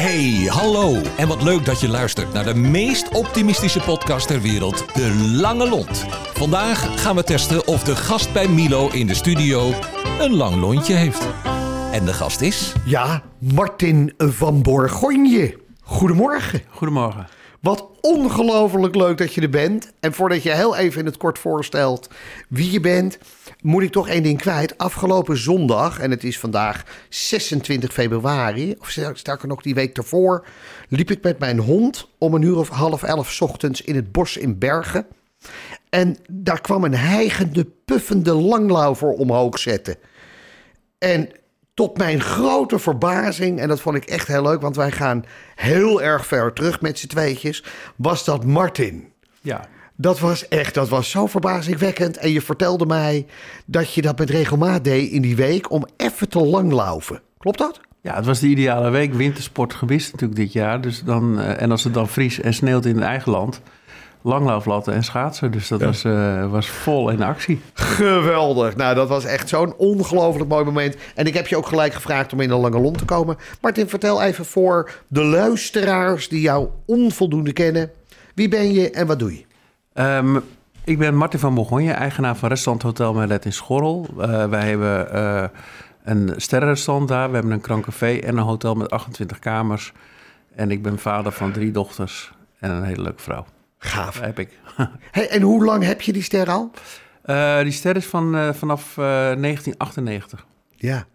Hey, hallo. En wat leuk dat je luistert naar de meest optimistische podcast ter wereld, De Lange Lont. Vandaag gaan we testen of de gast bij Milo in de studio een lang lontje heeft. En de gast is... Ja, Martin van Borgonje. Goedemorgen. Goedemorgen. Wat ongelooflijk leuk dat je er bent. En voordat je heel even in het kort voorstelt wie je bent, moet ik toch één ding kwijt. Afgelopen zondag, en het is vandaag 26 februari, of sterker nog die week ervoor, liep ik met mijn hond om een uur of half elf ochtends in het bos in Bergen. En daar kwam een hijgende, puffende langlauwer omhoog zetten. En tot mijn grote verbazing, en dat vond ik echt heel leuk, want wij gaan heel erg ver terug met z'n tweetjes, was dat Martin. Ja. Dat was echt, dat was zo verbazingwekkend. En je vertelde mij dat je dat met regelmaat deed in die week om even te langlaufen. Klopt dat? Ja, het was de ideale week. Wintersport gewist natuurlijk dit jaar. Dus dan, eh, en als het dan vries en sneeuwt in het eigen land, langlauflatten en schaatsen. Dus dat was, eh, was vol in actie. Geweldig. Nou, dat was echt zo'n ongelooflijk mooi moment. En ik heb je ook gelijk gevraagd om in een lange lont te komen. Martin, vertel even voor de luisteraars die jou onvoldoende kennen. Wie ben je en wat doe je? Ehm, ik ben Martin van Bourgogne, eigenaar van restaurant Hotel Merlet in Schorrel. Eh, wij hebben eh, een sterrenrestaurant daar. We hebben een krancafé en een hotel met 28 kamers. En ik ben vader van drie dochters en een hele leuke vrouw. Gaaf. Dat heb ik. Hey, en hoe lang heb je die ster al? Eh, die ster is van, eh, vanaf eh, 1998. Ja,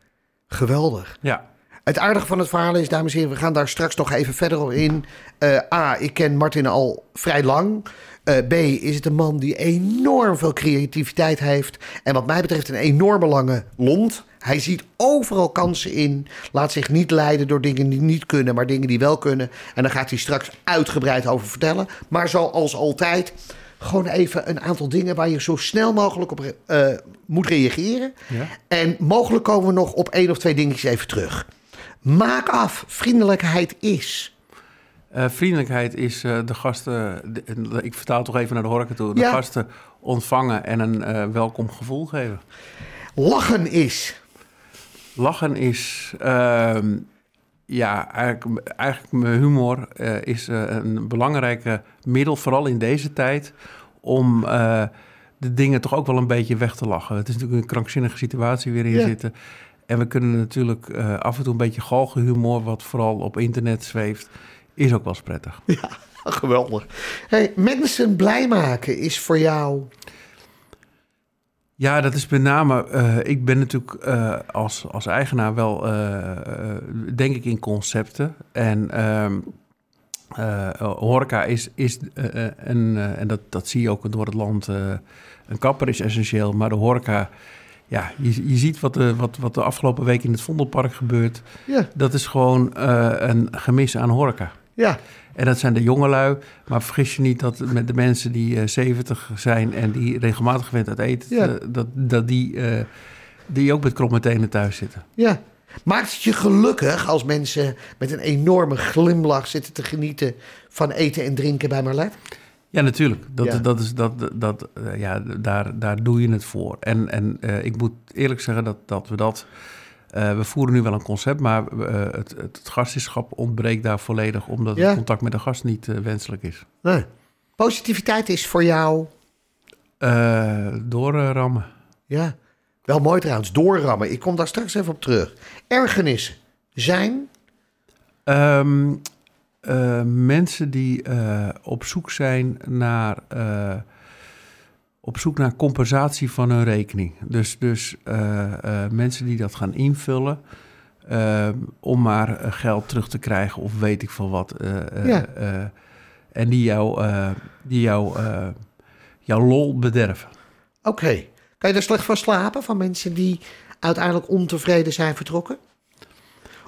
geweldig. Ja. Het aardige van het verhaal is, dames en heren, we gaan daar straks nog even verder op in. Eh, A, ik ken Martin al vrij lang. Eh, B, is het een man die enorm veel creativiteit heeft. En wat mij betreft een enorme lange lont. Hij ziet overal kansen in. Laat zich niet leiden door dingen die niet kunnen, maar dingen die wel kunnen. En daar gaat hij straks uitgebreid over vertellen. Maar zoals altijd, gewoon even een aantal dingen waar je zo snel mogelijk op eh, moet reageren. Ja. En mogelijk komen we nog op één of twee dingetjes even terug. Maak af, vriendelijkheid is. Eh, vriendelijkheid is eh, de gasten, de- ik vertaal toch even naar de horeca toe, de Ja. gasten ontvangen en een eh, welkom gevoel geven. Lachen is. Lachen is, ehm, ja, eigenlijk, eigenlijk mijn humor is een belangrijke middel, vooral in deze tijd, om de dingen toch ook wel een beetje weg te lachen. Het is natuurlijk een krankzinnige situatie waarin we Ja. zitten. En we kunnen natuurlijk eh, af en toe een beetje galgenhumor, wat vooral op internet zweeft, is ook wel eens prettig. Ja, geweldig. Hey, mensen blij maken is voor jou. Ja, dat is met name. eh, ik ben natuurlijk eh, als, als eigenaar wel, denk ik, in concepten. En ehm, eh, horeca is, is een, en dat, dat zie je ook door het land. een kapper is essentieel, maar de horeca. Ja, je, je ziet wat de, wat, wat de afgelopen week in het Vondelpark gebeurt. Ja, Dat is gewoon eh, een gemis aan horeca. ja, En dat zijn de jongelui. Maar vergis je niet dat met de mensen die eh 70 zijn en die regelmatig gewend uit eten, Ja. eh, dat, dat die, eh, die ook met kromme tenen thuis zitten. ja. Maakt het je gelukkig als mensen met een enorme glimlach zitten te genieten van eten en drinken bij Marlet? Ja, natuurlijk. Dat, Ja. dat is, dat, dat, eh, ja, daar, daar doe je het voor. En, en eh, ik moet eerlijk zeggen dat, dat we dat. eh, we voeren nu wel een concept, maar het, het, ontbreekt daar volledig, omdat Ja. het contact met de gast niet wenselijk is. Nee. Positiviteit is voor jou, doorrammen. ja, wel mooi trouwens, doorrammen. Ik kom daar straks even op terug. Ergernissen zijn, Ehm, eh, mensen die eh, op zoek zijn naar. eh, op zoek naar compensatie van hun rekening. Dus, dus mensen die dat gaan invullen. om maar geld terug te krijgen of weet ik veel wat. Ja. en die jou, die jou, jouw lol bederven. oké. Kan je daar slecht van slapen van mensen die uiteindelijk ontevreden zijn vertrokken?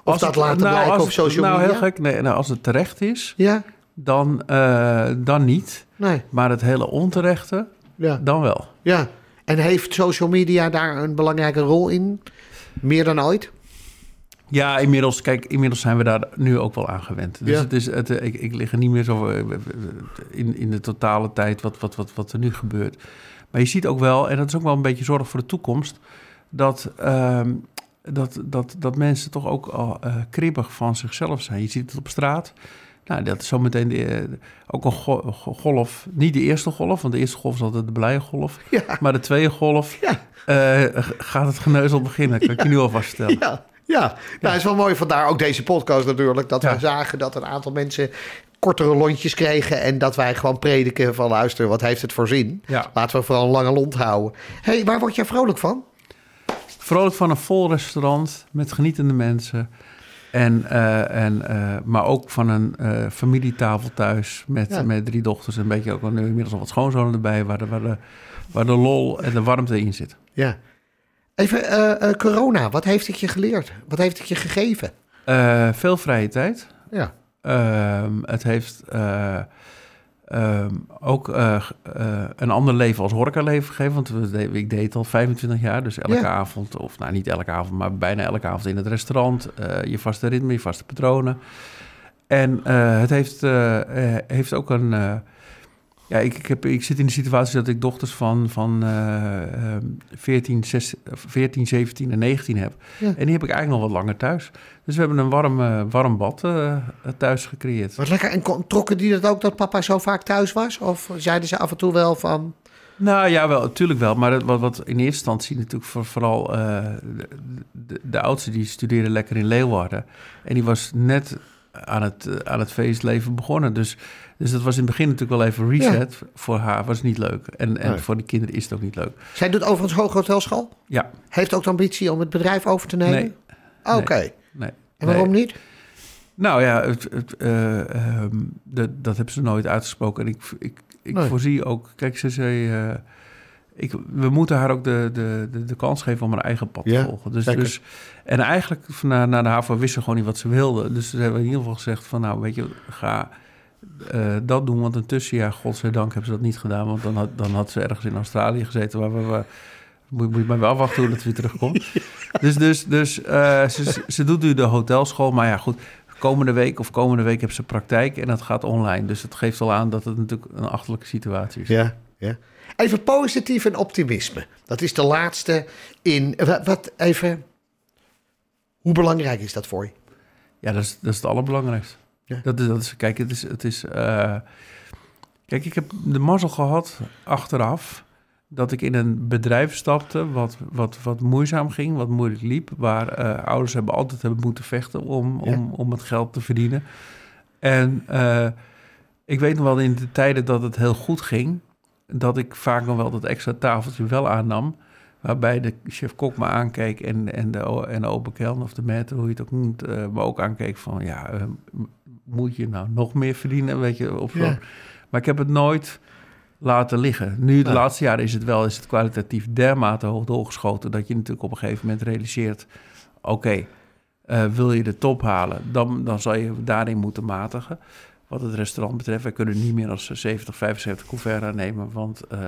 Of Als dat het- laten nou, blijken op social nou, media? heel gek. Nee, nou, als het terecht is, Ja, dan, eh, dan niet. nee, Maar het hele onterechte, ja. dan wel. Ja, en heeft social media daar een belangrijke rol in? Meer dan ooit? Ja, inmiddels, kijk, inmiddels zijn we daar nu ook wel aan gewend. Dus Ja. het is, het, eh, ik, ik lig er niet meer zo eh, in, in de totale tijd wat, wat, wat, wat er nu gebeurt. Maar je ziet ook wel, en dat is ook wel een beetje zorg voor de toekomst, dat ehm, dat, dat, dat mensen toch ook al uh, kribbig van zichzelf zijn. Je ziet het op straat. Nou, dat is zometeen de, eh, ook een golf. Niet de eerste golf, want de eerste golf is altijd de blije golf. Ja. Maar de tweede golf ja. uh, gaat het geneuzel beginnen, kan ik je nu al vaststellen. Ja. Ja, nou is wel mooi. Vandaar ook deze podcast natuurlijk. Dat we zagen dat een aantal mensen kortere lontjes kregen. En dat wij gewoon prediken van luister, wat heeft het voor zin? Laten we vooral een lange lont houden. hey, waar word jij vrolijk van? Vrolijk van een vol restaurant met genietende mensen. En, uh, en, uh, maar ook van een uh, familietafel thuis met, met drie dochters. En een beetje ook nu inmiddels al wat schoonzonen erbij, waar de, waar, de, waar de lol en de warmte in zit. Ja. Even corona, wat heeft het je geleerd? Wat heeft het je gegeven? veel vrije tijd. Ja. Ehm, het heeft Ehm, ook uh, uh, een ander leven als horecaleven gegeven. Want we, ik deed het al 25 jaar. Dus elke avond, of nou niet elke avond, maar bijna elke avond in het restaurant. Uh, je vaste ritme, je vaste patronen. En het heeft, heeft ook een ja, ik, ik, heb, ik zit in de situatie dat ik dochters van, van uh, 14, 16, 14, 17 en 19 heb. En die heb ik eigenlijk nog wat langer thuis. Dus we hebben een warm, uh, warm bad uh, thuis gecreëerd. Wat lekker. En trokken die dat ook dat papa zo vaak thuis was? Of zeiden ze af en toe wel van... Nou ja, wel, natuurlijk wel. Maar wat, wat in eerste instantie natuurlijk voor, vooral uh, de, de, de, oudste... die studeerde lekker in Leeuwarden. En die was net aan het, aan het feestleven begonnen. Dus dus dat was in het begin natuurlijk wel even reset. Voor haar was het niet leuk. En, en voor de kinderen is het ook niet leuk. Zij doet overigens hotelschool. Ja. Heeft ook de ambitie om het bedrijf over te nemen? Nee. Oké. Nee. En waarom niet? Nou ja, het, het, uh, dat, dat hebben ze nooit uitgesproken. En ik, ik, ik voorzie ook... Kijk, ze zei... Uh, ik, we moeten haar ook de, de, de, de, kans geven om haar eigen pad te volgen. Dus, dus, en eigenlijk na, na de HAVO wist ze gewoon niet wat ze wilde. Dus ze hebben in ieder geval gezegd van... nou, weet je, ga uh, dat doen. Want een tussenjaar, godzijdank, hebben ze dat niet gedaan. Want dan had, dan had ze ergens in Australië gezeten waar we... we moet, moet je maar wel afwachten hoe dat weer terugkomt. Dus, dus, dus uh, ze, ze doet nu de hotelschool. Maar ja, goed, komende week of komende week heb ze praktijk en dat gaat online. Dus het geeft al aan dat het natuurlijk een achterlijke situatie is. Ja, ja. Even positief en optimisme. Dat is de laatste in. Wat, even. Hoe belangrijk is dat voor je? Ja, dat is, dat is het allerbelangrijkste. Ja. Dat, is, dat is, kijk, het is. Het is uh, kijk, ik heb de mazzel gehad achteraf dat ik in een bedrijf stapte wat, wat, wat moeizaam ging, wat moeilijk liep, waar uh, ouders hebben altijd hebben moeten vechten om, ja. om, om het geld te verdienen. En uh, ik weet nog wel in de tijden dat het heel goed ging, dat ik vaak nog wel dat extra tafeltje wel aannam. Waarbij de chef-kok me aankeek en, en, de, en de open of de meter, hoe je het ook noemt, uh, me ook aankeek van ja, moet je nou nog meer verdienen, weet je. Of ja. Maar ik heb het nooit laten liggen. Nu, de laatste jaren is het wel, is het kwalitatief dermate hoog doorgeschoten... dat je natuurlijk op een gegeven moment realiseert... oké, uh, wil je de top halen, dan, dan zal je daarin moeten matigen. Wat het restaurant betreft, wij kunnen niet meer dan 70, 75 couverts nemen... want uh,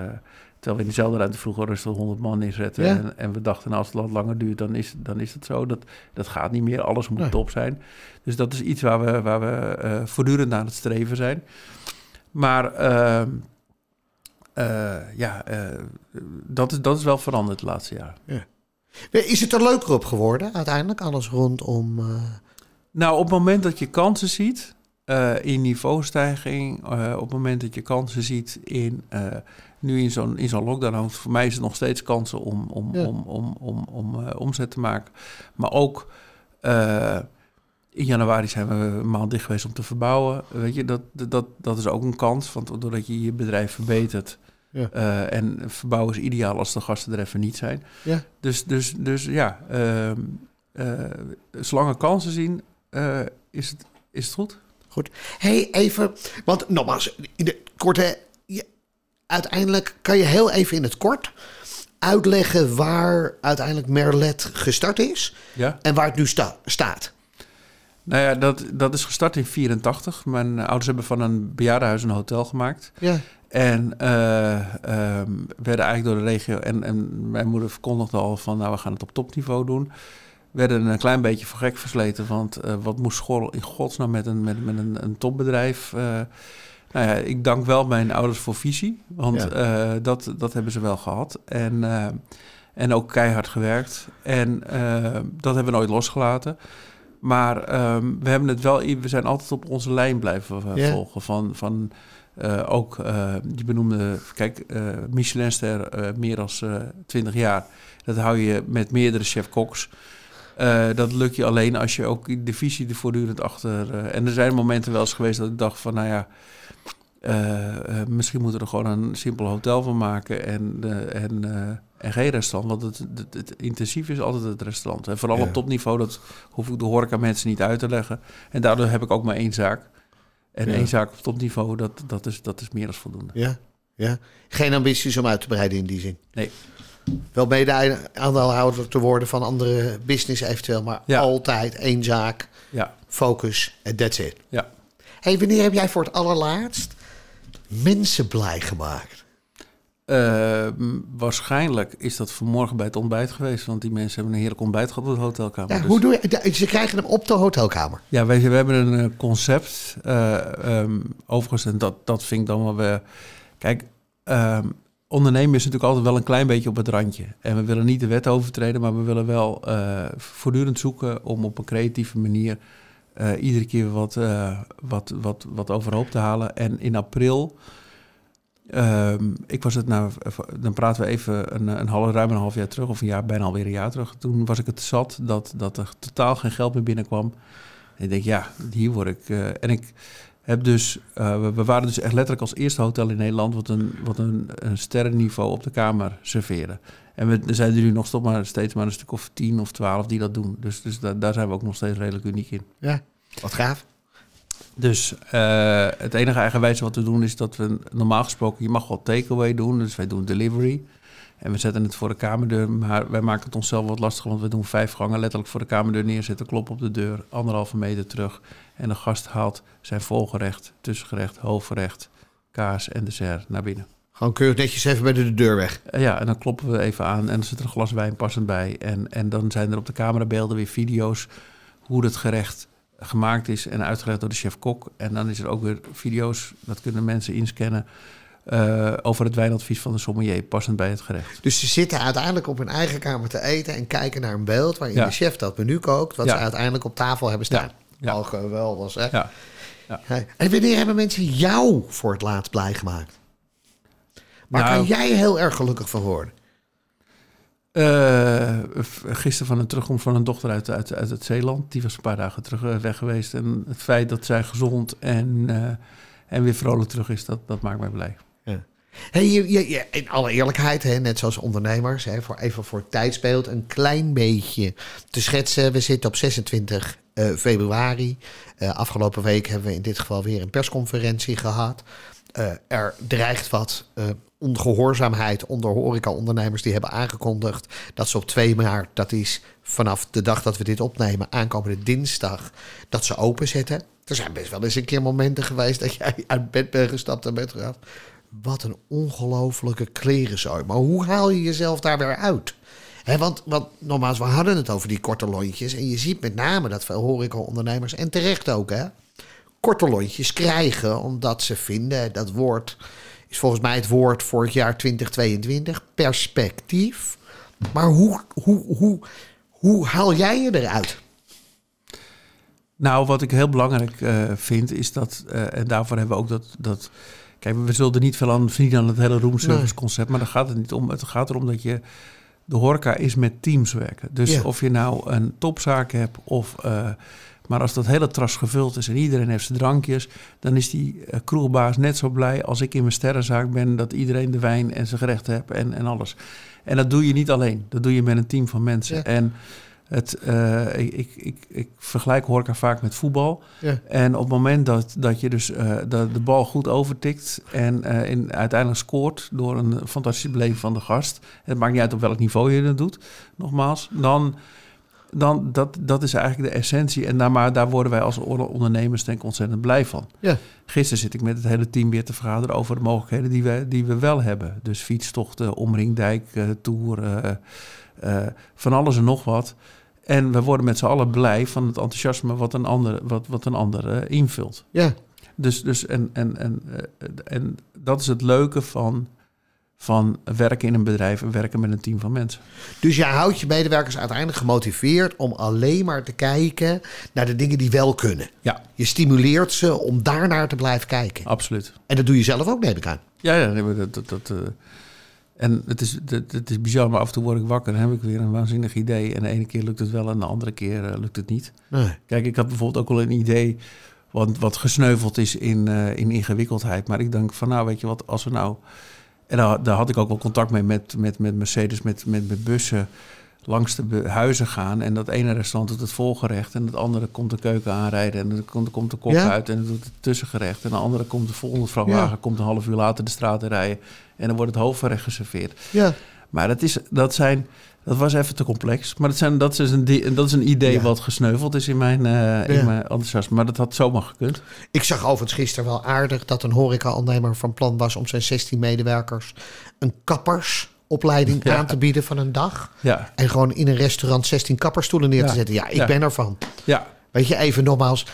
terwijl we in dezelfde ruimte vroeger rustig 100 man inzetten... Ja. En, en, we dachten, nou, als het wat langer duurt, dan is, dan is het zo. Dat, dat gaat niet meer, alles moet nee. top zijn. Dus dat is iets waar we, waar we uh, voortdurend aan het streven zijn. Maar ehm, uh, ja, dat, is, dat is wel veranderd het laatste jaar. Ja. Is het er leuker op geworden uiteindelijk, alles rondom? Nou, op het moment dat je kansen ziet in niveaustijging, op het moment dat je kansen ziet in, nu in zo'n, in zo'n lockdown, voor mij is het nog steeds kansen om, om, ja. om, om, om, om omzet te maken. Maar ook in januari zijn we een maand dicht geweest om te verbouwen. Weet je, dat, dat, dat is ook een kans. Want doordat je je bedrijf verbetert. Ja. Uh, en verbouwen is ideaal als de gasten er even niet zijn. Ja. Dus, dus, dus ja, uh, uh, zolang er kansen zien, eh, is, het, is het goed. Goed. hey, even, want nogmaals, in de korte, je, uiteindelijk kan je heel even in het kort uitleggen waar uiteindelijk Merlet gestart is ja. en waar het nu sta, staat. Nou ja, dat, dat is gestart in 84. Mijn ouders hebben van een bejaardenhuis een hotel gemaakt. Ja. En uh, um, werden eigenlijk door de regio... En, en mijn moeder verkondigde al van... nou, we gaan het op topniveau doen. Werden een klein beetje voor gek versleten. Want uh, wat moest school in godsnaam met een, met, met een, een topbedrijf... Uh, nou ja, ik dank wel mijn ouders voor visie. Want ja. dat, dat hebben ze wel gehad. En... En En ook keihard gewerkt. En eh, dat hebben we nooit losgelaten. Maar ehm, we hebben het wel, we zijn altijd op onze lijn blijven eh, volgen. Van, van eh, ook eh, die benoemde, kijk, eh Michelinster eh meer dan 20 jaar. Dat hou je met meerdere chef-koks. Eh, dat lukt je alleen als je ook de visie er voortdurend achter. eh, en er zijn momenten wel eens geweest dat ik dacht van, nou ja, eh, misschien moeten we er gewoon een simpel hotel van maken en, en, en geen restaurant. Want het, het, het intensief is altijd het restaurant. En vooral Ja. op topniveau, dat hoef ik de horeca mensen niet uit te leggen. En daardoor heb ik ook maar één zaak. En Ja. één zaak op topniveau, dat, dat, is, dat is meer dan voldoende. Ja, ja. Geen ambities om uit te breiden in die zin. Nee. Wel mede aandeelhouder te worden van andere business eventueel, maar Ja. altijd één zaak, Ja, focus en that's it. ja. hey, wanneer heb jij voor het allerlaatst mensen blij gemaakt? Eh, m, waarschijnlijk is dat vanmorgen bij het ontbijt geweest. Want die mensen hebben een heerlijk ontbijt gehad op de hotelkamer. Ja, Dus- hoe doe je, ze krijgen hem op de hotelkamer. Ja, we hebben een eh, concept. ehm, overigens, en dat, dat vind ik dan wel weer... Kijk, ehm, ondernemen is natuurlijk altijd wel een klein beetje op het randje. En we willen niet de wet overtreden, maar we willen wel eh, voortdurend zoeken... om op een creatieve manier eh, iedere keer wat, eh, wat, wat, wat overhoop te halen. En in april... ehm, ik was het nou, dan praten we even een, een half, ruim een half jaar terug, of een jaar, bijna alweer een jaar terug. Toen was ik het zat dat, dat er totaal geen geld meer binnenkwam. En ik denk, ja, hier word ik. en ik heb dus, eh, we, we waren dus echt letterlijk als eerste hotel in Nederland wat een, wat een, een sterrenniveau op de kamer serveren. En we, er zijn er nu nog toch maar steeds maar een stuk of tien of twaalf die dat doen. Dus, dus da- daar zijn we ook nog steeds redelijk uniek in. Ja, wat gaaf. Dus eh, het enige eigenwijze wat we doen is dat we normaal gesproken, je mag wel takeaway doen, dus wij doen delivery. En we zetten het voor de kamerdeur, maar wij maken het onszelf wat lastiger, want we doen vijf gangen letterlijk voor de kamerdeur neerzetten, klop op de deur, anderhalve meter terug. En de gast haalt zijn volgerecht, tussengerecht, hoofdgerecht, kaas en dessert naar binnen. Gewoon keurig netjes even bij de deur weg. Eh, ja, en dan kloppen we even aan en dan zit er een glas wijn passend bij. En, en dan zijn er op de camerabeelden weer video's hoe het gerecht gemaakt is en uitgelegd door de chef-kok. En dan is er ook weer video's, dat kunnen mensen inscannen, eh, over het wijnadvies van de sommelier, passend bij het gerecht. Dus ze zitten uiteindelijk op hun eigen kamer te eten en kijken naar een beeld waarin Ja. de chef dat menu kookt, wat Ja. ze uiteindelijk op tafel hebben staan. Ja. Al geweldig, hè? Ja. Hey, En wanneer hebben mensen jou voor het laatst blij gemaakt? Waar Nou- kan jij heel erg gelukkig van worden? Eh, gisteren van een terugkomst van een dochter uit, uit, uit het Zeeland. Die was een paar dagen terug eh, weg geweest. En het feit dat zij gezond en, en weer vrolijk terug is, dat, dat maakt mij blij. In alle eerlijkheid, hè, net zoals ondernemers, hè, voor, even voor het tijdsbeeld een klein beetje te schetsen. We zitten op 26 eh, februari. Eh, afgelopen week hebben we in dit geval weer een persconferentie gehad. Eh, er dreigt wat eh, ongehoorzaamheid onder horecaondernemers die hebben aangekondigd dat ze op 2 maart, dat is vanaf de dag dat we dit opnemen, aankomende dinsdag, dat ze openzetten. Er zijn best wel eens een keer momenten geweest dat jij uit bed bent gestapt en bent gegaan. Wat een ongelofelijke klerenzooi. Maar hoe haal je jezelf daar weer uit? Want, want nogmaals, we hadden het over die korte lontjes. En je ziet met name dat veel horecaondernemers, en terecht ook, hè, korte lontjes krijgen. Omdat ze vinden, dat woord is volgens mij het woord voor het jaar 2022, perspectief. Maar hoe, hoe, hoe, hoe haal jij je eruit? Nou, wat ik heel belangrijk eh, vind, is dat, eh, en daarvoor hebben we ook dat, dat. Kijk, we zullen er niet veel aan verdienen aan het hele roomservice Nee. concept, maar daar gaat het niet om. Het gaat erom dat je. De horeca is met teams werken. Dus Ja. of je nou een topzaak hebt of. eh, maar als dat hele tras gevuld is en iedereen heeft zijn drankjes, dan is die eh, kroegbaas net zo blij als ik in mijn sterrenzaak ben dat iedereen de wijn en zijn gerechten heeft en, en alles. En dat doe je niet alleen. Dat doe je met een team van mensen. Ja. En het, eh, ik, ik, ik, ik vergelijk horeca vaak met voetbal. Ja. En op het moment dat, dat je dus eh, de, de bal goed overtikt en eh, in, uiteindelijk scoort door een fantastische beleving van de gast. Het maakt niet uit op welk niveau je dat doet, nogmaals. Dan, dan dat, dat is eigenlijk de essentie. En daar, maar daar worden wij als on- ondernemers denk ik ontzettend blij van. Ja. Gisteren zit ik met het hele team weer te vergaderen over de mogelijkheden die we, die we wel hebben. Dus fietstochten, omringdijk, tour, van alles en nog wat. En we worden met z'n allen blij van het enthousiasme wat een ander, wat, wat een ander eh, invult. Ja, Dus, dus en, en, en, eh, en dat is het leuke van, van werken in een bedrijf en werken met een team van mensen. Dus jij houdt je medewerkers uiteindelijk gemotiveerd om alleen maar te kijken naar de dingen die wel kunnen. Ja, Je stimuleert ze om daarnaar te blijven kijken. absoluut. En dat doe je zelf ook, neem ik aan. Ja, ja dat, dat, eh, en het is, het, het is bizar, maar af en toe word ik wakker en heb ik weer een waanzinnig idee. En de ene keer lukt het wel en de andere keer eh, lukt het niet. Nee. Kijk, ik had bijvoorbeeld ook wel een idee wat, wat gesneuveld is in, eh, in ingewikkeldheid. Maar ik denk van nou, weet je wat, als we nou... En daar, daar had ik ook wel contact mee met, met, met Mercedes, met, met, met bussen langs de huizen gaan. En dat ene restaurant doet het volgerecht en het andere komt de keuken aanrijden. En dan komt, de kok Ja. uit en dan doet het tussengerecht. En de andere komt de volgende vrachtwagen, Ja. komt een half uur later de straat in rijden. En dan wordt het hoofdgerecht geserveerd. Ja. Maar dat, is, dat, zijn, dat was even te complex. Maar dat, zijn, dat, is, een, dat is een idee Ja. wat gesneuveld is in mijn, eh, Ja. in mijn enthousiasme. Maar dat had zomaar gekund. Ik zag overigens gisteren wel aardig dat een horeca-ondernemer van plan was om zijn 16 medewerkers een kappersopleiding Ja. aan te bieden van een dag. Ja, En gewoon in een restaurant 16 kapperstoelen neer te zetten. Ja, ik ben ervan. ja, Weet je, even nogmaals.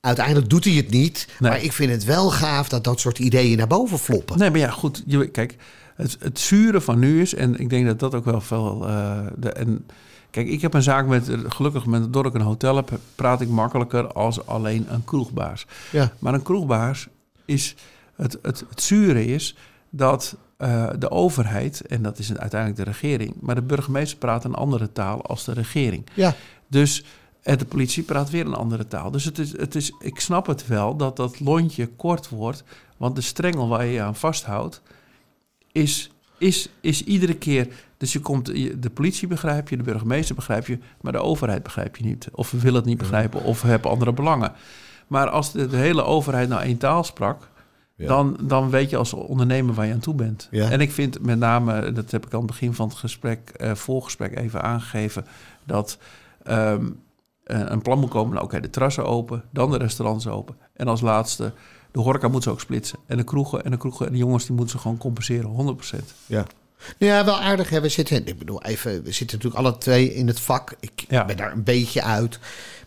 Uiteindelijk doet hij het niet. Nee. Maar ik vind het wel gaaf dat dat soort ideeën naar boven floppen. Nee, maar ja, goed. Je, kijk, het, het zure van nu is, en ik denk dat dat ook wel veel. eh, de, en, kijk, ik heb een zaak met, gelukkig met doordat ik een hotel heb, praat ik makkelijker als alleen een kroegbaas. Ja. Maar een kroegbaas is, het, het, het zure is dat eh, de overheid, en dat is uiteindelijk de regering, maar de burgemeester praat een andere taal als de regering. Ja. Dus en de politie praat weer een andere taal. Dus het is, het is, ik snap het wel dat dat lontje kort wordt. Want de strengel waar je je aan vasthoudt, is, is, is iedere keer. Dus je komt, de politie begrijp je, de burgemeester begrijp je, maar de overheid begrijp je niet. Of wil het niet begrijpen, of hebben andere belangen. Maar als de, de hele overheid nou één taal sprak, Ja. dan, dan weet je als ondernemer waar je aan toe bent. Ja. En ik vind met name, dat heb ik aan het begin van het gesprek, eh voorgesprek even aangegeven, dat ehm, eh, een plan moet komen. Nou, oké, de terrassen open, dan de restaurants open. En als laatste, de horeca moet ze ook splitsen. En de kroegen en de kroegen en de jongens, die moeten ze gewoon compenseren, 100%. Ja. Ja, wel aardig. Hè? We zitten, ik bedoel, even, we zitten natuurlijk alle twee in het vak. Ik Ja. ben daar een beetje uit.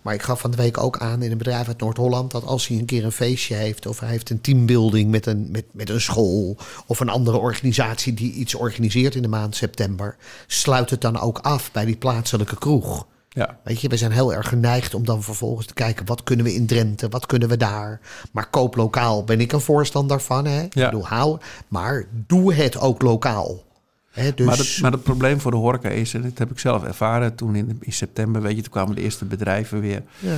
Maar ik gaf van de week ook aan in een bedrijf uit Noord-Holland... dat als hij een keer een feestje heeft... of hij heeft een teambuilding met een, met, met een school... of een andere organisatie die iets organiseert in de maand september... sluit het dan ook af bij die plaatselijke kroeg. Ja, Weet je, we zijn heel erg geneigd om dan vervolgens te kijken... wat kunnen we in Drenthe, wat kunnen we daar. Maar koop lokaal ben ik een voorstander van. Hè? Ik bedoel, hou, maar doe het ook lokaal. Hè, dus, maar, het, maar het probleem voor de horeca is, en dat heb ik zelf ervaren toen in, in september, weet je, toen kwamen de eerste bedrijven weer. ja,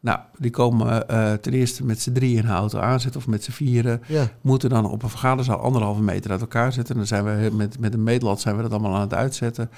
Nou, die komen eh, ten eerste met z'n drieën in een auto aanzetten of met z'n vieren. ja, Moeten dan op een vergaderzaal anderhalve meter uit elkaar zetten. Dan zijn we met, met een meetlat zijn we dat allemaal aan het uitzetten.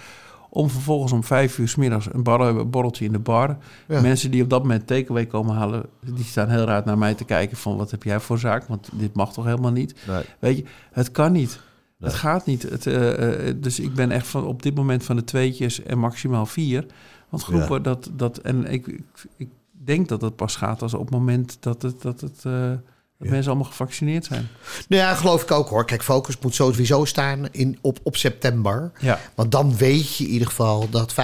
Om vervolgens om vijf uur 's middags een, bar, een borreltje in de bar. Ja. Mensen die op dat moment takeaway komen halen, die staan heel raar naar mij te kijken van wat heb jij voor zaak? Want dit mag toch helemaal niet? nee. Weet je, het kan niet. Het gaat niet. Het, eh, eh, dus ik ben echt van, op dit moment van de tweetjes en maximaal vier. Want groepen dat, dat en ik, ik, ik denk dat het pas gaat als op het moment dat, het, dat, het, eh, dat Ja. mensen allemaal gevaccineerd zijn. Nou ja, geloof ik ook hoor. Kijk, focus moet sowieso staan in, op, op september. Ja, Want dan weet je in ieder geval dat 95%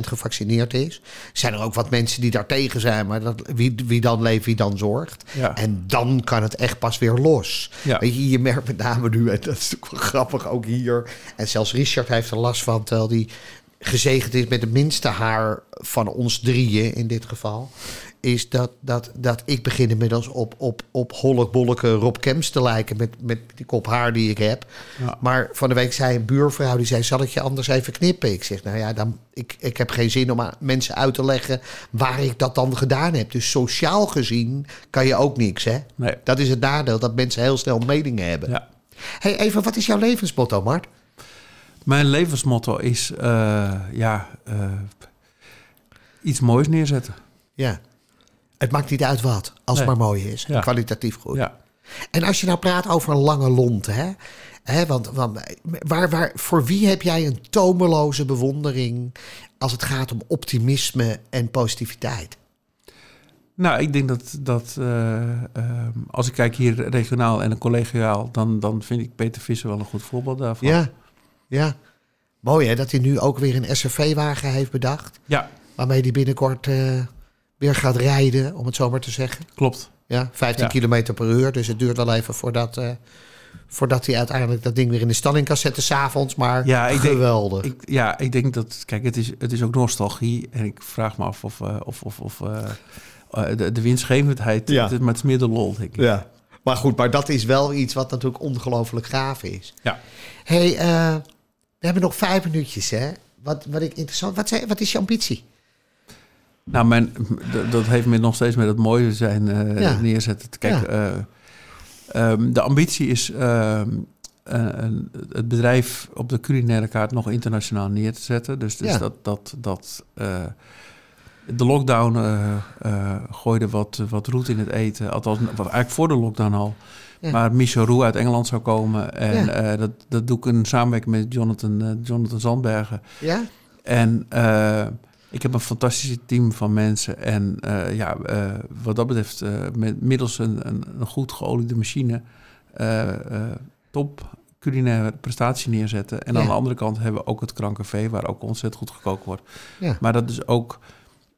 gevaccineerd is. Zijn er ook wat mensen die daar tegen zijn, maar dat, wie, wie dan leeft, wie dan zorgt. ja. En dan kan het echt pas weer los. Ja. Weet je, je merkt met name nu, en dat is natuurlijk wel grappig ook hier. En zelfs Richard heeft er last van, terwijl hij gezegend is met de minste haar van ons drieën in dit geval. Is dat, dat, dat ik begin inmiddels op, op, op hollekbolleke Rob Kems te lijken met, met die kop haar die ik heb. Ja. Maar van de week zei een buurvrouw, die zei, zal ik je anders even knippen? Ik zeg, nou ja, dan, ik, ik heb geen zin om aan mensen uit te leggen waar ik dat dan gedaan heb. Dus sociaal gezien kan je ook niks, hè? Nee. Dat is het nadeel, dat mensen heel snel meningen hebben. Ja. Hey, even, wat is jouw levensmotto, Mart? Mijn levensmotto is eh, ja, eh, iets moois neerzetten. Ja. Het maakt niet uit wat, als het maar mooi is. en Ja. Kwalitatief goed. Ja. En als je nou praat over een lange lont, hè? hè want, want waar, waar, voor wie heb jij een tomeloze bewondering als het gaat om optimisme en positiviteit? Nou, ik denk dat, dat eh, ehm, als ik kijk hier regionaal en collegiaal, dan, dan vind ik Peter Visser wel een goed voorbeeld daarvan. Ja, ja. Mooi hè, dat hij nu ook weer een SRV-wagen heeft bedacht. Ja, Waarmee hij binnenkort eh, weer gaat rijden, om het zo maar te zeggen. klopt. Ja, 15 Ja. kilometer per uur. Dus het duurt wel even voordat, eh, Voordat hij uiteindelijk dat ding weer in de stalling kan zetten s'avonds. Maar Ja, ik denk- geweldig. Ik, ja, ik denk dat... Kijk, het is, het is ook nostalgie. En ik vraag me af of, eh, of, of, of de, de winstgevendheid... Ja. Het, maar het is meer de lol, denk ik. ja. Maar goed, maar dat is wel iets wat natuurlijk ongelooflijk gaaf is. Ja. hey, eh, we hebben nog vijf minuutjes, hè? Wat, wat ik interessant... Wat, wat is je ambitie? Nou, mijn, dat heeft me nog steeds met het mooie zijn eh, Ja. neerzetten. Kijk, Ja. eh, ehm, de ambitie is ehm, eh, het bedrijf op de culinaire kaart nog internationaal neer te zetten. Dus, dus Ja. dat, dat, dat de lockdown eh, eh, gooide wat, wat roet in het eten. Althans, eigenlijk voor de lockdown al. Ja. Maar Michel Roux uit Engeland zou komen. En Ja. eh, dat, dat doe ik in samenwerking met Jonathan, Jonathan Zandbergen. Ja? En ik heb een fantastisch team van mensen. En ja, wat dat betreft, met, middels een, een, een goed geoliede machine, top culinaire prestatie neerzetten. En Ja. aan de andere kant hebben we ook het Krancafé, waar ook ontzettend goed gekookt wordt. Ja. Maar dat is ook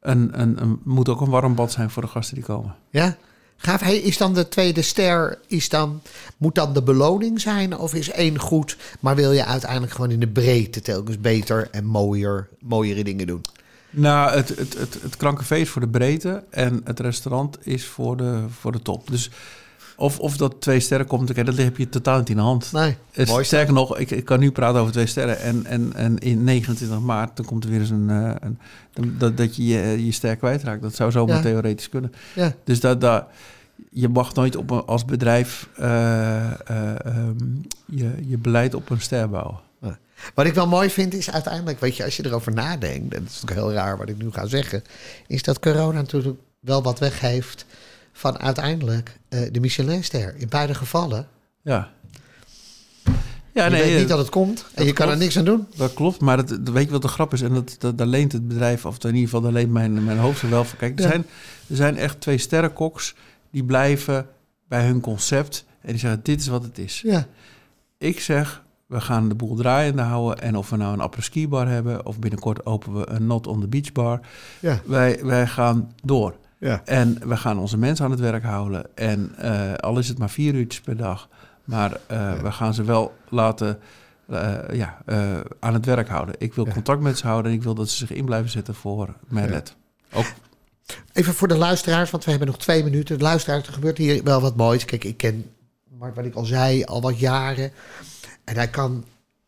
een, een, een, moet ook een warm bad zijn voor de gasten die komen. Ja? Gaaf. Hey, is dan de tweede ster, is dan, moet dan de beloning zijn? Of is één goed, maar wil je uiteindelijk gewoon in de breedte telkens beter en mooier, mooiere dingen doen? Nou, het, het, het, het is voor de breedte en het restaurant is voor de, voor de top. Dus of, of dat twee sterren komt, oké, dat heb je totaal niet in de hand. Nee, Het, mooi. sterker nog, ik, ik kan nu praten over twee sterren. En, en, en in 29 maart, dan komt er weer eens een... eh, een dat, dat je je, je ster kwijtraakt. Dat zou zomaar Ja. theoretisch kunnen. Ja. Dus dat, dat, je mag nooit op een, als bedrijf eh, eh, ehm, je, je beleid op een ster bouwen. Wat ik wel mooi vind is uiteindelijk, weet je, als je erover nadenkt, en dat is natuurlijk heel raar wat ik nu ga zeggen, is dat corona natuurlijk wel wat weggeeft van uiteindelijk eh, de Michelinster. In beide gevallen. Ja. Ja, je nee, weet eh, niet dat het komt en je kan er niks aan doen. Dat klopt, maar dat, dat- weet je wat de grap is? En dat, dat, daar leent het bedrijf, of in ieder geval daar leent mijn, mijn hoofd er wel voor. Kijk, er, Ja. zijn, er zijn echt twee sterrenkoks die blijven bij hun concept. En die zeggen, dit is wat het is. Ja, Ik zeg, we gaan de boel draaiende houden. En of we nou een apres-ski bar hebben... of binnenkort openen we een Not on the Beach bar. ja, Wij, wij gaan door. Ja. En we gaan onze mensen aan het werk houden. En eh, al is het maar vier uurtjes per dag. Maar eh, we gaan ze wel laten eh, ja, aan het werk houden. Ik wil Ja. contact met ze houden en ik wil dat ze zich in blijven zetten voor Merlet. Ook Even voor de luisteraars, want we hebben nog twee minuten. De luisteraars, er gebeurt hier wel wat moois. Kijk, ik ken Mark, wat ik al zei, al wat jaren. En hij kan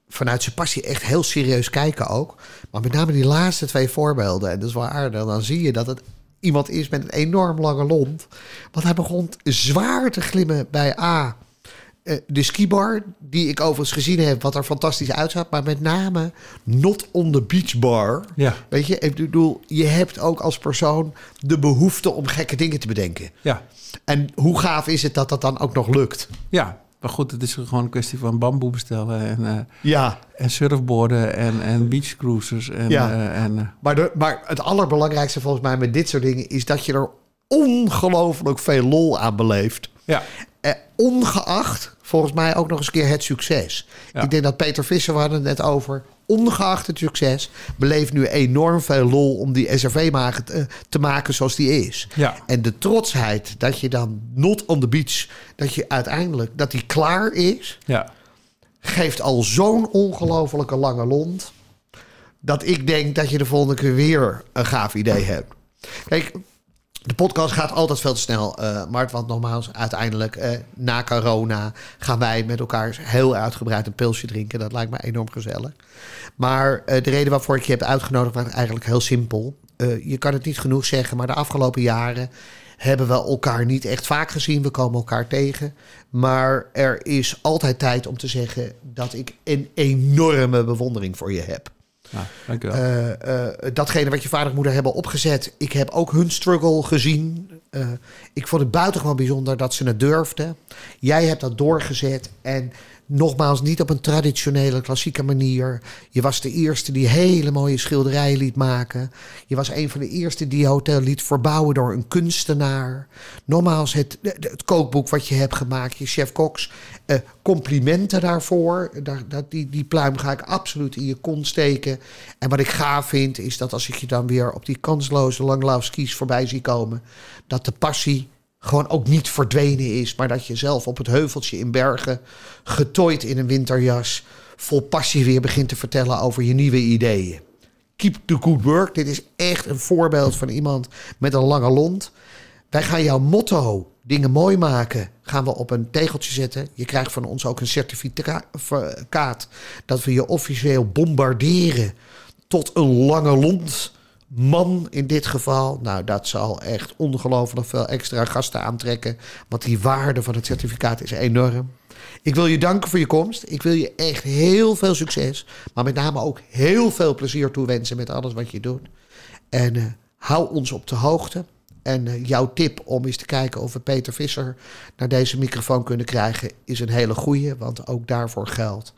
vanuit zijn passie echt heel serieus kijken ook. Maar met name die laatste twee voorbeelden, en dat is wel aardig, dan zie je dat het iemand is met een enorm lange lont. Want hij begon zwaar te glimmen bij A. eh, de skibar, die ik overigens gezien heb, wat er fantastisch uitzag. Maar met name Not on the Beach Bar. Ja. Weet je, ik bedoel, je hebt ook als persoon de behoefte om gekke dingen te bedenken. Ja, En hoe gaaf is het dat dat dan ook nog lukt? ja. Maar goed, het is gewoon een kwestie van bamboe bestellen en, eh, Ja, en surfboarden en, en beachcruisers. En, Ja. eh, en, eh, maar, de, maar het allerbelangrijkste volgens mij met dit soort dingen is dat je er ongelooflijk veel lol aan beleeft. ja. Eh, ongeacht, volgens mij ook nog eens een keer het succes. Ja. Ik denk dat Peter Visser, we hadden het net over, ongeacht het succes, beleeft nu enorm veel lol om die SRV-magen te, te maken zoals die is. Ja. En de trotsheid dat je dan not on the beach, dat je uiteindelijk, dat die klaar is, ja. geeft al zo'n ongelofelijke lange lont. Dat ik denk dat je de volgende keer weer een gaaf idee hebt. Kijk, de podcast gaat altijd veel te snel, eh Mart. Want nogmaals, uiteindelijk eh, na corona gaan wij met elkaar heel uitgebreid een pilsje drinken. Dat lijkt me enorm gezellig. Maar eh, de reden waarvoor ik je heb uitgenodigd was eigenlijk heel simpel. Je kan het niet genoeg zeggen, maar de afgelopen jaren hebben we elkaar niet echt vaak gezien. We komen elkaar tegen. Maar er is altijd tijd om te zeggen dat ik een enorme bewondering voor je heb. Nou, dankjewel. Eh, eh, datgene wat je vader en moeder hebben opgezet. Ik heb ook hun struggle gezien. Eh, ik vond het buitengewoon bijzonder dat ze het durfden. Jij hebt dat doorgezet. En nogmaals, niet op een traditionele, klassieke manier. Je was de eerste die hele mooie schilderijen liet maken. Je was een van de eerste die hotel liet verbouwen door een kunstenaar. Nogmaals, het, het kookboek wat je hebt gemaakt, je chef Cox. eh, complimenten daarvoor. Daar, dat, die, die pluim ga ik absoluut in je kont steken. En wat ik gaaf vind, is dat als ik je dan weer op die kansloze langlaufskis voorbij zie komen, dat de passie gewoon ook niet verdwenen is, maar dat je zelf op het heuveltje in Bergen, getooid in een winterjas, vol passie weer begint te vertellen over je nieuwe ideeën. Keep the good work. Dit is echt een voorbeeld van iemand met een lange lont. Wij gaan jouw motto, dingen mooi maken, gaan we op een tegeltje zetten. Je krijgt van ons ook een certificaat dat we je officieel bombarderen tot een lange lont man in dit geval. Nou, dat zal echt ongelooflijk veel extra gasten aantrekken. Want die waarde van het certificaat is enorm. Ik wil je danken voor je komst. Ik wil je echt heel veel succes. Maar met name ook heel veel plezier toewensen met alles wat je doet. En uh, hou ons op de hoogte. En uh, jouw tip om eens te kijken of we Peter Visser naar deze microfoon kunnen krijgen, is een hele goeie. Want ook daarvoor geldt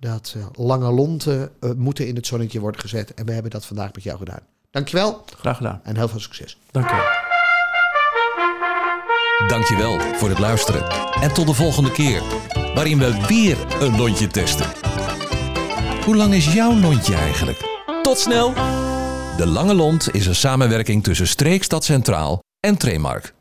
dat uh, lange lonten moeten in het zonnetje worden gezet. En we hebben dat vandaag met jou gedaan. Dankjewel. Graag gedaan. En heel veel succes. Dankjewel. Dankjewel voor het luisteren. En tot de volgende keer, waarin we weer een lontje testen. Hoe lang is jouw lontje eigenlijk? Tot snel! De Lange Lont is een samenwerking tussen Streekstad Centraal en Tremark.